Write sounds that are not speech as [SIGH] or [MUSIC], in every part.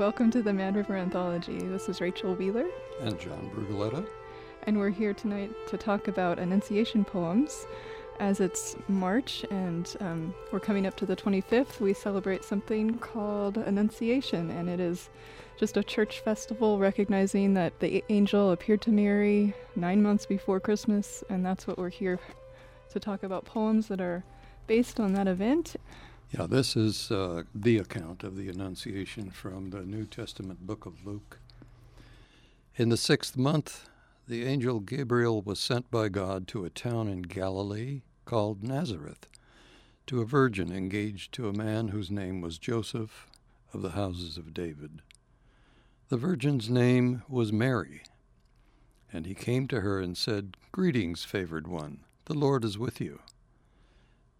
welcome to the Mad River Anthology. This is Rachel Wheeler. And John Brugaletta. And we're here tonight to talk about Annunciation poems. As it's March and um, we're coming up to the 25th, we celebrate something called Annunciation, and it is just a church festival recognizing that the angel appeared to Mary nine months before Christmas, and that's what we're here to talk about poems that are based on that event. Yeah, this is uh, the account of the Annunciation from the New Testament book of Luke. In the sixth month, the angel Gabriel was sent by God to a town in Galilee called Nazareth, to a virgin engaged to a man whose name was Joseph of the houses of David. The virgin's name was Mary. And he came to her and said, Greetings, favored one, the Lord is with you.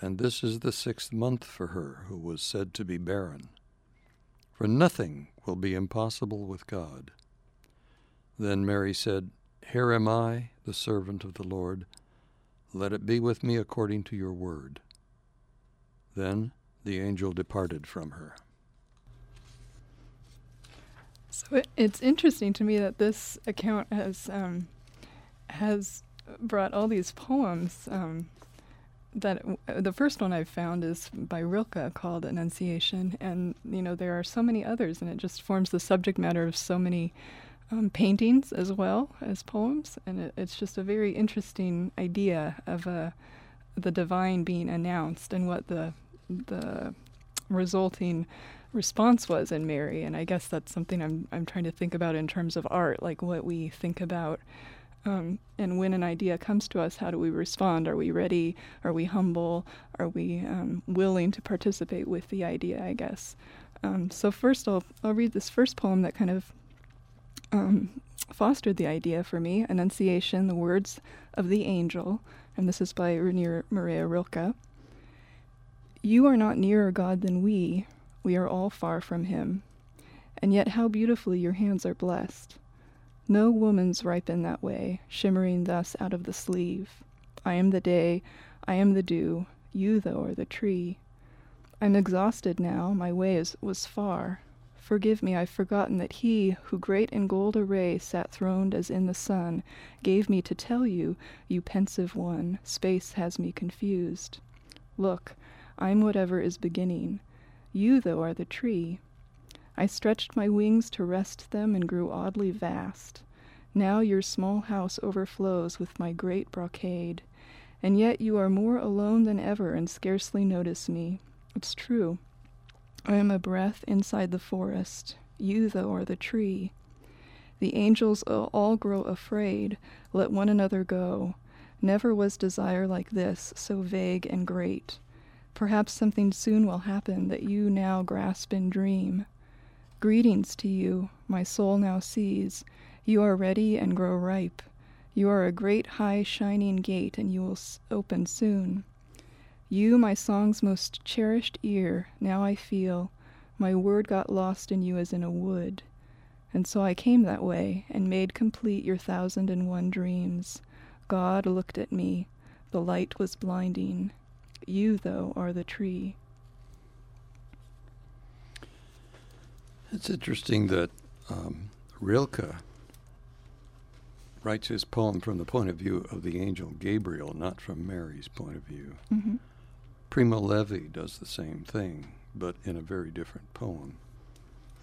and this is the sixth month for her who was said to be barren. For nothing will be impossible with God. Then Mary said, Here am I, the servant of the Lord. Let it be with me according to your word. Then the angel departed from her. So it's interesting to me that this account has um, has brought all these poems um, that uh, the first one I've found is by Rilke called Annunciation, and you know there are so many others, and it just forms the subject matter of so many um, paintings as well as poems, and it, it's just a very interesting idea of uh, the divine being announced and what the the resulting response was in Mary, and I guess that's something I'm I'm trying to think about in terms of art, like what we think about um, and when an idea comes to us, how do we respond? Are we ready? Are we humble? Are we um, willing to participate with the idea, I guess? Um, so, first, I'll, I'll read this first poem that kind of um, fostered the idea for me Annunciation, the Words of the Angel. And this is by Rainer Maria Rilke. You are not nearer God than we, we are all far from Him. And yet, how beautifully your hands are blessed. No woman's ripen that way, shimmering thus out of the sleeve. I am the day, I am the dew, you, though, are the tree. I'm exhausted now, my way is, was far. Forgive me, I've forgotten that he, who great in gold array sat throned as in the sun, gave me to tell you, you pensive one, space has me confused. Look, I'm whatever is beginning. You, though, are the tree. I stretched my wings to rest them and grew oddly vast. Now your small house overflows with my great brocade. And yet you are more alone than ever and scarcely notice me. It's true. I am a breath inside the forest. You, though, are the tree. The angels all grow afraid. Let one another go. Never was desire like this, so vague and great. Perhaps something soon will happen that you now grasp in dream. Greetings to you, my soul now sees. You are ready and grow ripe. You are a great high shining gate, and you will open soon. You, my song's most cherished ear, now I feel. My word got lost in you as in a wood. And so I came that way, and made complete your thousand and one dreams. God looked at me. The light was blinding. You, though, are the tree. It's interesting that um, Rilke writes his poem from the point of view of the angel Gabriel, not from Mary's point of view. Mm-hmm. Primo Levi does the same thing, but in a very different poem.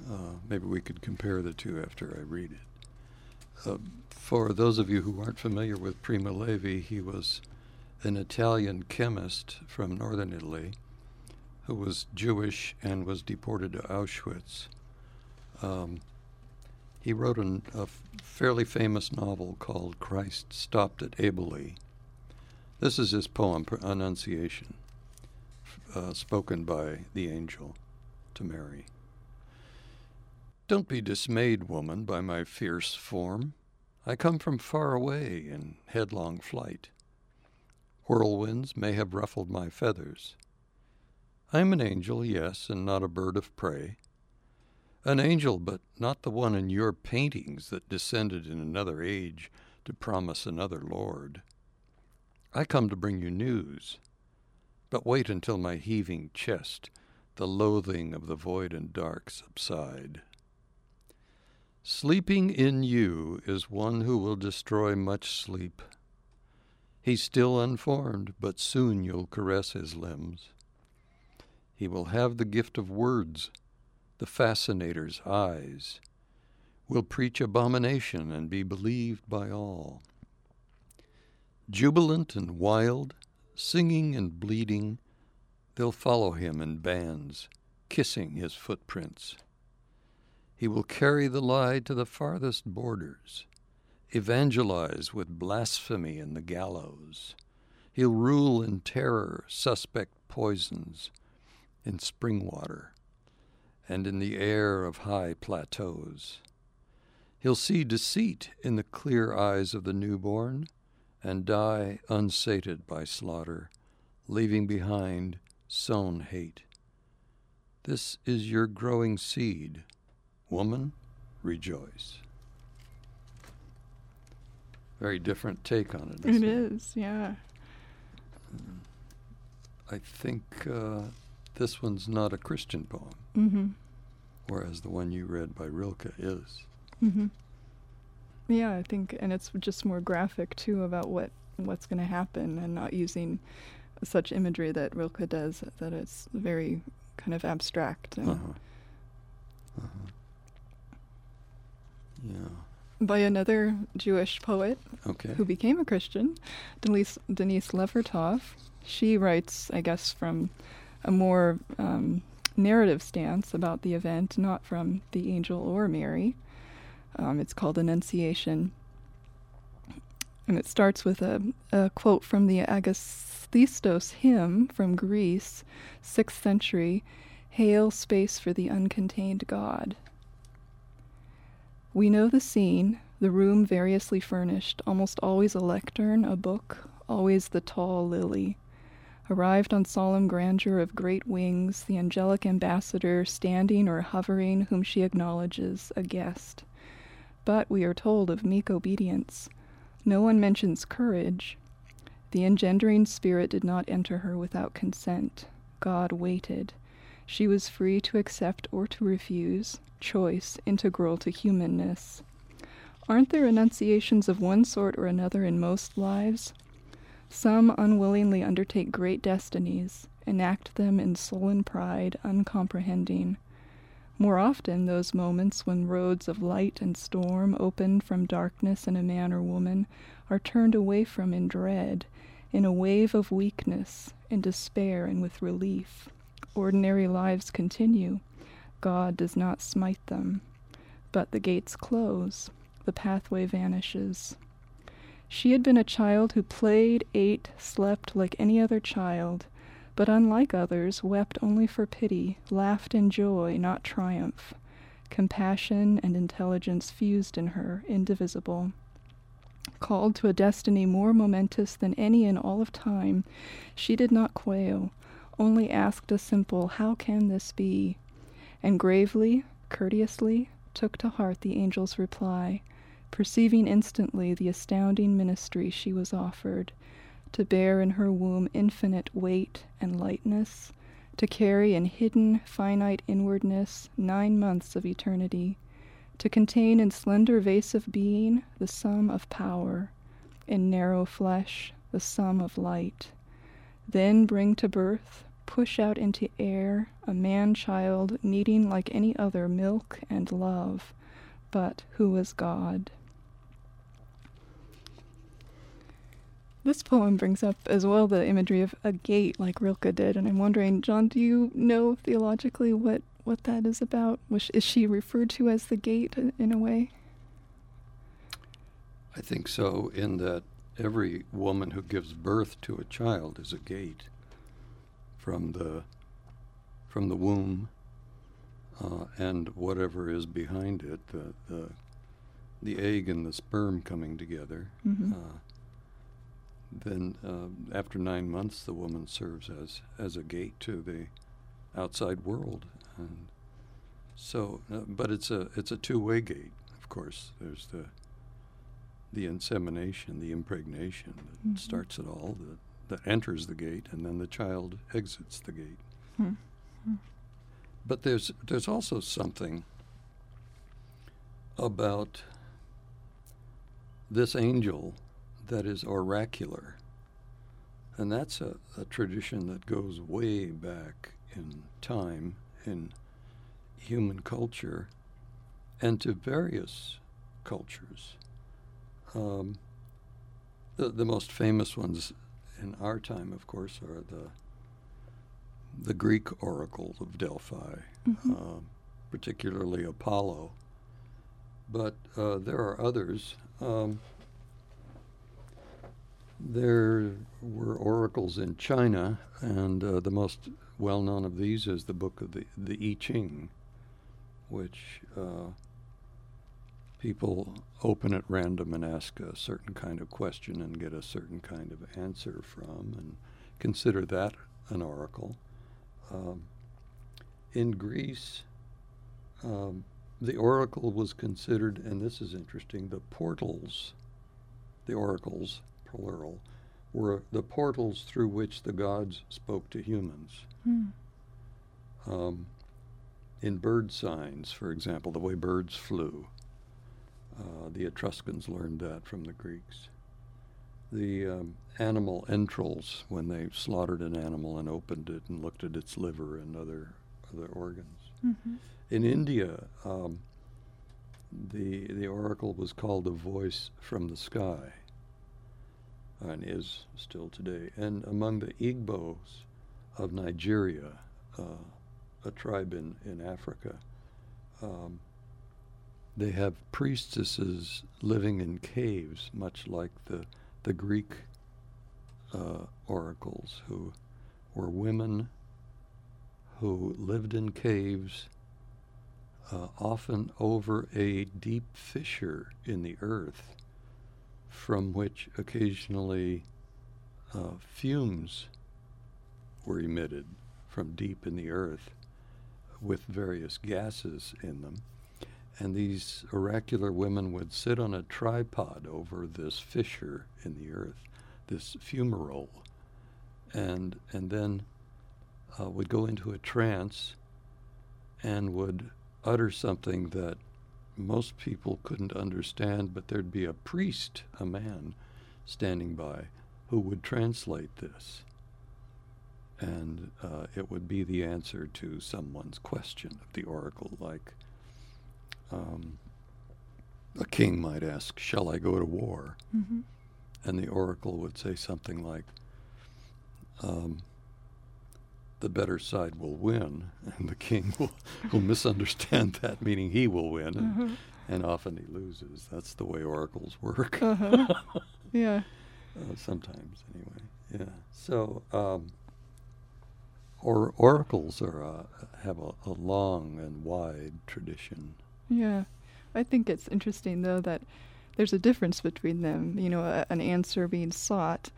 Uh, maybe we could compare the two after I read it. Uh, for those of you who aren't familiar with Primo Levi, he was an Italian chemist from northern Italy who was Jewish and was deported to Auschwitz. Um, he wrote an, a fairly famous novel called Christ Stopped at Eboli. This is his poem, Annunciation, uh, spoken by the angel to Mary. Don't be dismayed, woman, by my fierce form. I come from far away in headlong flight. Whirlwinds may have ruffled my feathers. I am an angel, yes, and not a bird of prey. An angel, but not the one in your paintings that descended in another age to promise another Lord. I come to bring you news. But wait until my heaving chest, the loathing of the void and dark subside. Sleeping in you is one who will destroy much sleep. He's still unformed, but soon you'll caress his limbs. He will have the gift of words, the fascinator's eyes, will preach abomination and be believed by all. Jubilant and wild, singing and bleeding, they'll follow him in bands, kissing his footprints. He will carry the lie to the farthest borders, evangelize with blasphemy and the gallows. He'll rule in terror suspect poisons, in spring water, and in the air of high plateaus. He'll see deceit in the clear eyes of the newborn and die unsated by slaughter, leaving behind sown hate. This is your growing seed. Woman, rejoice. Very different take on it. It is, yeah. I think uh, this one's not a Christian poem, Mm-hmm. whereas the one you read by Rilke is. Mm-hmm. Yeah, I think, and it's just more graphic too about what what's going to happen, and not using such imagery that Rilke does. That it's very kind of abstract. Uh-huh. Uh-huh. Yeah. By another Jewish poet Okay. who became a Christian, Denise, Denise Levertov. She writes, I guess, from a more um, narrative stance about the event, not from the angel or Mary. Um, it's called Annunciation. And it starts with a, a quote from the Akathistos hymn from Greece, 6th century Hail, space for the uncontained God. We know the scene, the room variously furnished, almost always a lectern, a book, always the tall lily. Arrived on solemn grandeur of great wings, the angelic ambassador standing or hovering, whom she acknowledges, a guest. But we are told of meek obedience. No one mentions courage. The engendering spirit did not enter her without consent. God waited. She was free to accept or to refuse, choice integral to humanness. Aren't there annunciations of one sort or another in most lives? Some unwillingly undertake great destinies, enact them in sullen pride, uncomprehending. More often, those moments when roads of light and storm open from darkness in a man or woman are turned away from in dread, in a wave of weakness, in despair, and with relief. Ordinary lives continue. God does not smite them. But the gates close, the pathway vanishes. She had been a child who played, ate, slept like any other child, but unlike others, wept only for pity, laughed in joy, not triumph. Compassion and intelligence fused in her, indivisible. Called to a destiny more momentous than any in all of time, she did not quail, only asked a simple, How can this be? and gravely, courteously, took to heart the angel's reply, perceiving instantly the astounding ministry she was offered to bear in her womb infinite weight and lightness, to carry in hidden, finite inwardness nine months of eternity, to contain in slender vase of being the sum of power, in narrow flesh the sum of light, then bring to birth, push out into air a man child needing like any other milk and love, but who was God. This poem brings up as well the imagery of a gate, like Rilke did, and I'm wondering, John, do you know theologically what, what that is about? Was, is she referred to as the gate in a way? I think so, in that every woman who gives birth to a child is a gate from the from the womb uh, and whatever is behind it, the, the the egg and the sperm coming together. Mm-hmm. Uh, then uh, after nine months, the woman serves as as a gate to the outside world, and so. Uh, but it's a it's a two way gate, of course. There's the the insemination, the impregnation that mm-hmm. starts it all, that, that enters the gate, and then the child exits the gate. Mm-hmm. But there's there's also something about this angel that is oracular. And that's a, a tradition that goes way back in time in human culture and to various cultures. Um, the, the most famous ones in our time, of course, are the the Greek oracles of Delphi, mm-hmm. uh, particularly Apollo. But uh, there are others. Um, there were oracles in China, and uh, the most well known of these is the book of the, the I Ching, which uh, people open at random and ask a certain kind of question and get a certain kind of answer from, and consider that an oracle. Um, in Greece, um, the oracle was considered, and this is interesting, the portals, the oracles plural, were the portals through which the gods spoke to humans. Mm. Um, in bird signs, for example, the way birds flew, uh, the Etruscans learned that from the Greeks. The um, animal entrails, when they slaughtered an animal and opened it and looked at its liver and other other organs. Mm-hmm. In India, um, the the oracle was called a voice from the sky and is still today. And among the Igbos of Nigeria, uh, a tribe in, in Africa, um, they have priestesses living in caves, much like the, the Greek uh, oracles, who were women who lived in caves, uh, often over a deep fissure in the earth from which occasionally uh, fumes were emitted from deep in the earth with various gases in them. And these oracular women would sit on a tripod over this fissure in the earth, this fumarole, and, and then uh, would go into a trance and would utter something that most people couldn't understand, but there'd be a priest, a man, standing by who would translate this. And uh, it would be the answer to someone's question of the oracle, like um, a king might ask, Shall I go to war? Mm-hmm. And the oracle would say something like, um, the better side will win, and the king will, will misunderstand that, meaning he will win, and, uh-huh. and often he loses. That's the way oracles work. Uh-huh. [LAUGHS] yeah. Uh, sometimes, anyway. Yeah. So, um, or oracles are uh, have a, a long and wide tradition. Yeah, I think it's interesting though that there's a difference between them. You know, a, an answer being sought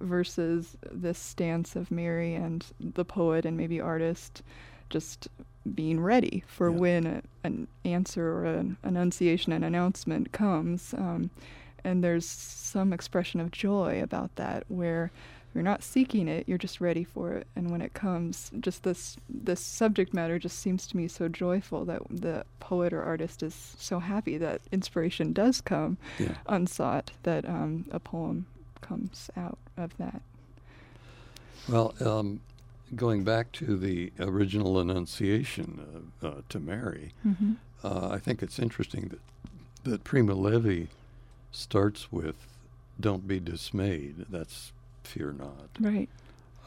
versus this stance of Mary and the poet and maybe artist just being ready for Yeah. when a, an answer or an annunciation, an announcement comes. Um, and there's some expression of joy about that where you're not seeking it, you're just ready for it. And when it comes, just this this subject matter just seems to me so joyful that the poet or artist is so happy that inspiration does come Yeah. unsought, that um, a poem comes out of that. Well, um, going back to the original Annunciation uh, uh, to Mary, Mm-hmm. uh, I think it's interesting that that Primo Levi starts with "Don't be dismayed." That's fear not. Right.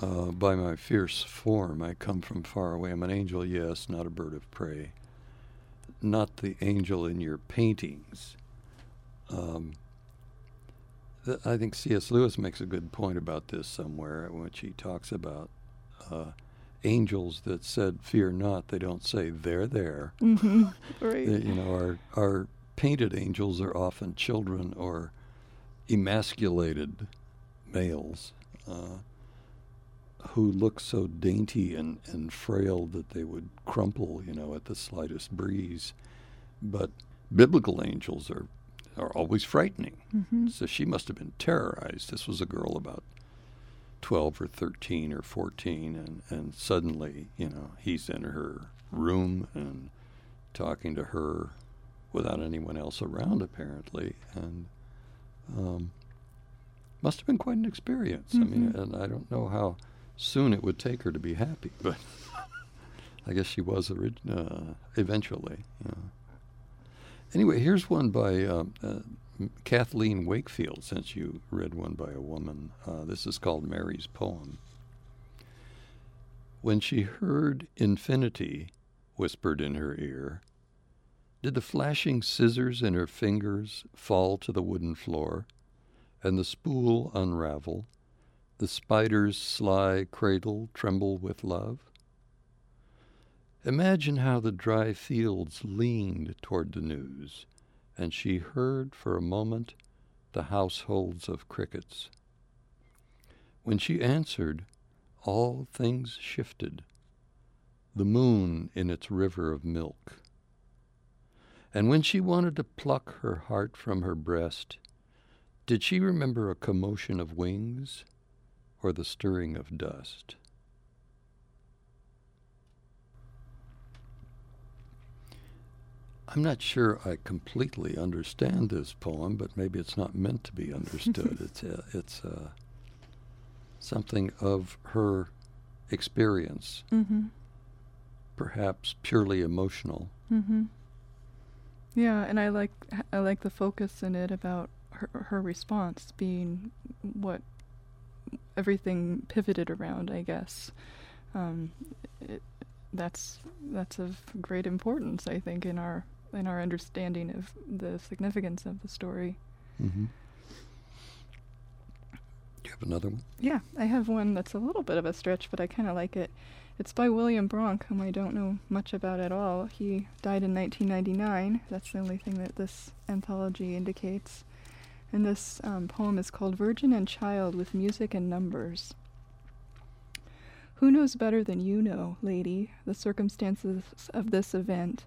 Uh, by my fierce form, I come from far away. I'm an angel, yes, not a bird of prey. Not the angel in your paintings. Um, I think C.S. Lewis makes a good point about this somewhere, in which he talks about uh, angels that said, "Fear not." They don't say, "They're there." [LAUGHS] Mm-hmm. Right. Uh, you know, our our painted angels are often children or emasculated males uh, who look so dainty and, and frail that they would crumple, you know, at the slightest breeze. But biblical angels are are always frightening. Mm-hmm. So she must have been terrorized. This was a girl about 12 or 13 or 14, and, and suddenly, you know, he's in her room and talking to her without anyone else around, apparently. And um, must have been quite an experience. I mean, Mhm. and I don't know how soon it would take her to be happy, but [LAUGHS] I guess she was orig- uh, eventually. Yeah. Anyway, here's one by um, uh, Kathleen Wakefield, since you read one by a woman. Uh, this is called Mary's Poem. When she heard infinity whispered in her ear, did the flashing scissors in her fingers fall to the wooden floor, and the spool unravel, the spider's sly cradle tremble with love? Imagine how the dry fields leaned toward the news, and she heard for a moment the households of crickets. When she answered, all things shifted, the moon in its river of milk. And when she wanted to pluck her heart from her breast, did she remember a commotion of wings or the stirring of dust? I'm not sure I completely understand this poem, but maybe it's not meant to be understood. [LAUGHS] it's uh, it's uh, something of her experience, Mm-hmm. perhaps purely emotional. Mm-hmm. Yeah, and I like I like the focus in it about her her response being what everything pivoted around. I guess um, it, that's that's of great importance. I think in our in our understanding of the significance of the story. Mm-hmm. Do you have another one? Yeah, I have one that's a little bit of a stretch, but I kind of like it. It's by William Bronk, whom I don't know much about at all. He died in 1999. That's the only thing that this anthology indicates. And this um, poem is called Virgin and Child with Music and Numbers. Who knows better than you know, lady, the circumstances of this event?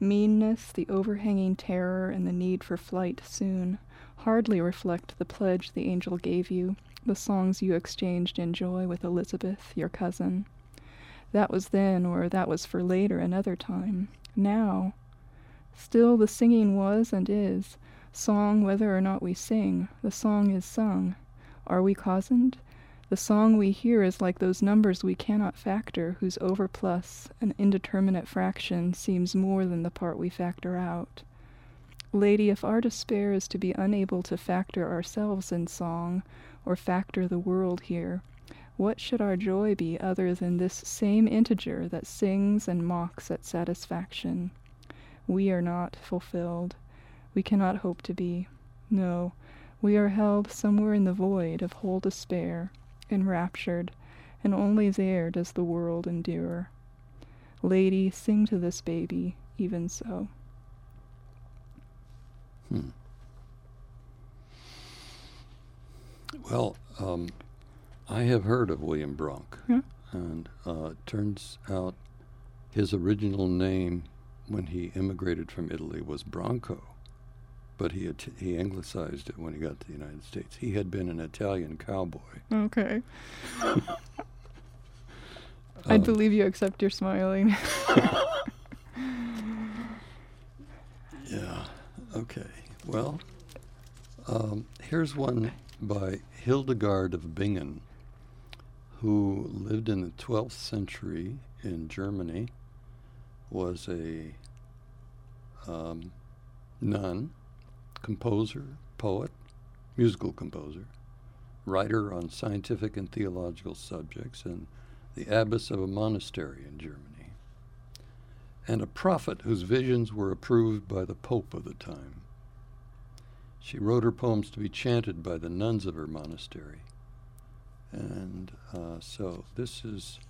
Meanness, the overhanging terror, and the need for flight soon hardly reflect the pledge the angel gave you, the songs you exchanged in joy with Elizabeth, your cousin. That was then, or that was for later, another time. Now, still the singing was and is. Song, whether or not we sing, the song is sung. Are we cozened? The song we hear is like those numbers we cannot factor, whose overplus, an indeterminate fraction, seems more than the part we factor out. Lady, if our despair is to be unable to factor ourselves in song, or factor the world here, what should our joy be other than this same integer that sings and mocks at satisfaction? We are not fulfilled. We cannot hope to be. No, we are held somewhere in the void of whole despair, enraptured, and only there does the world endure. Lady, sing to this baby, even so. Hmm. Well, um, I have heard of William Bronk, Yeah. and uh, it turns out his original name when he immigrated from Italy was Bronco, but he he anglicized it when he got to the United States. He had been an Italian cowboy. Okay. [LAUGHS] Um, I'd believe you except you're smiling. [LAUGHS] [LAUGHS] Yeah. Okay. Well, um, here's one by Hildegard of Bingen, who lived in the 12th century in Germany, was a um, nun, composer, poet, musical composer, writer on scientific and theological subjects, and the abbess of a monastery in Germany, and a prophet whose visions were approved by the Pope of the time. She wrote her poems to be chanted by the nuns of her monastery. And uh, so this is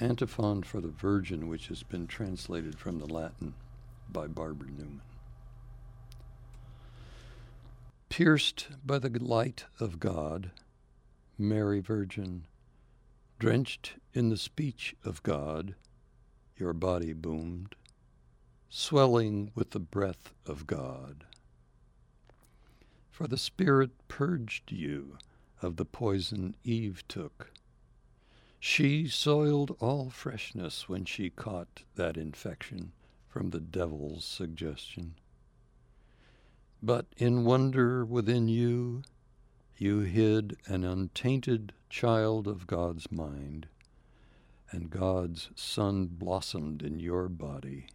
Antiphon for the Virgin, which has been translated from the Latin by Barbara Newman. Pierced by the light of God, Mary Virgin, drenched in the speech of God, your body boomed, swelling with the breath of God. For the Spirit purged you of the poison Eve took. She soiled all freshness when she caught that infection from the devil's suggestion. But in wonder within you, you hid an untainted child of God's mind, and God's Son blossomed in your body.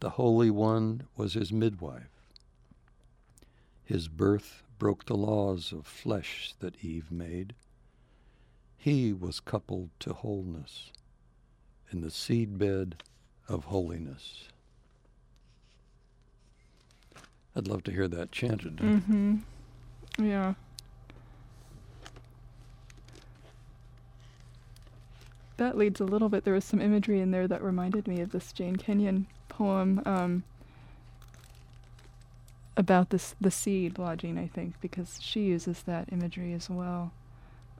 The Holy One was his midwife. His birth broke the laws of flesh that Eve made. He was coupled to wholeness in the seedbed of holiness. I'd love to hear that chanted. Mm-hmm. Yeah. That leads a little bit. There was some imagery in there that reminded me of this Jane Kenyon poem um, about this the seed lodging, I think, because she uses that imagery as well.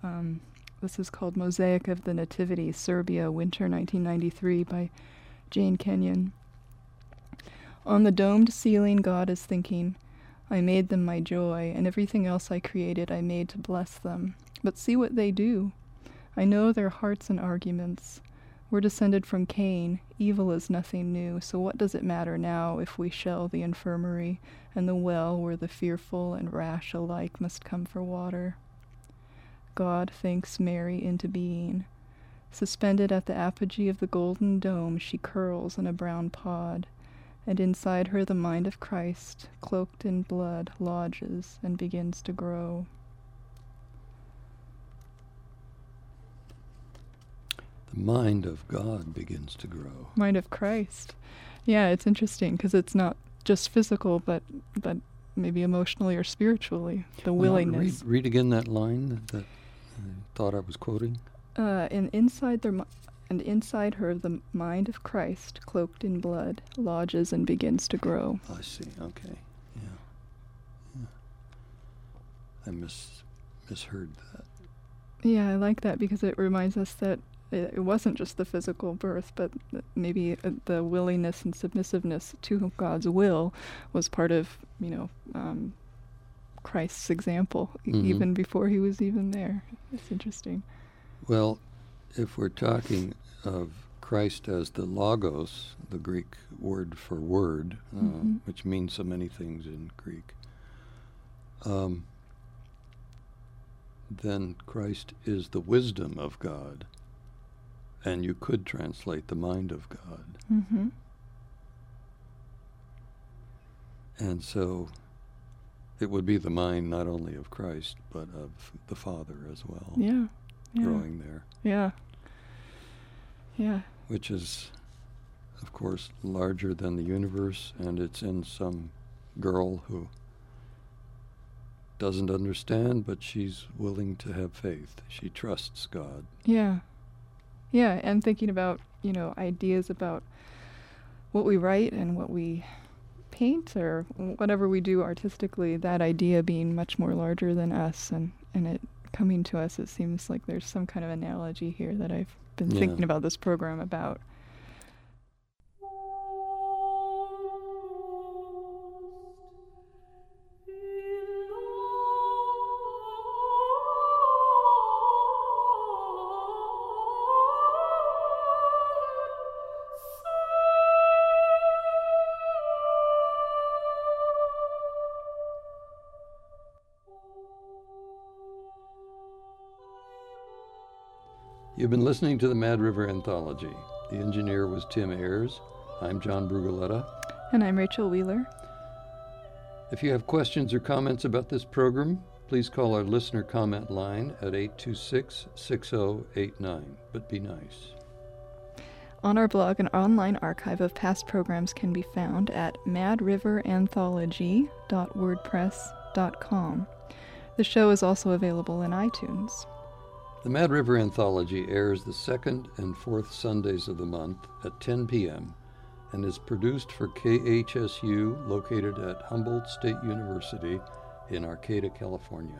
Um, this is called Mosaic of the Nativity, Serbia, Winter 1993 by Jane Kenyon. On the domed ceiling, God is thinking, I made them my joy, and everything else I created I made to bless them. But see what they do. I know their hearts and arguments. We're descended from Cain. Evil is nothing new, so what does it matter now if we shell the infirmary and the well where the fearful and rash alike must come for water? God thinks Mary into being. Suspended at the apogee of the golden dome, she curls in a brown pod, and inside her the mind of Christ, cloaked in blood, lodges and begins to grow. The mind of God begins to grow. Mind of Christ. Yeah, it's interesting because it's not just physical, but but maybe emotionally or spiritually. The Well, willingness. Read, read again that line that, that I thought I was quoting. Uh, and inside their mi- and inside her the mind of Christ, cloaked in blood, lodges and begins to grow. I see. Okay. Yeah. yeah. I mis misheard that. Yeah, I like that because it reminds us that it, it wasn't just the physical birth, but maybe uh, the willingness and submissiveness to God's will was part of, you know, um, Christ's example, Mhm. even before he was even there. It's interesting. Well, if we're talking of Christ as the logos, the Greek word for word, uh, Mhm. which means so many things in Greek, um, then Christ is the wisdom of God. And you could translate the mind of God. Mm-hmm. And so it would be the mind not only of Christ, but of the Father as well, Yeah. Yeah. growing there, Yeah. Yeah. which is, of course, larger than the universe, and it's in some girl who doesn't understand, but she's willing to have faith. She trusts God. Yeah. Yeah, and thinking about, you know, ideas about what we write and what we paint or whatever we do artistically, that idea being much more larger than us and, and it coming to us, it seems like there's some kind of analogy here that I've been Yeah. thinking about this program about. You've been listening to the Mad River Anthology. The engineer was Tim Ayers. I'm John Brugaletta. And I'm Rachel Wheeler. If you have questions or comments about this program, please call our listener comment line at 826 6089. But be nice. On our blog, an online archive of past programs can be found at madriveranthology.wordpress.com. The show is also available in iTunes. The Mad River Anthology airs the second and fourth Sundays of the month at 10 p.m. and is produced for KHSU located at Humboldt State University in Arcata, California.